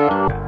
you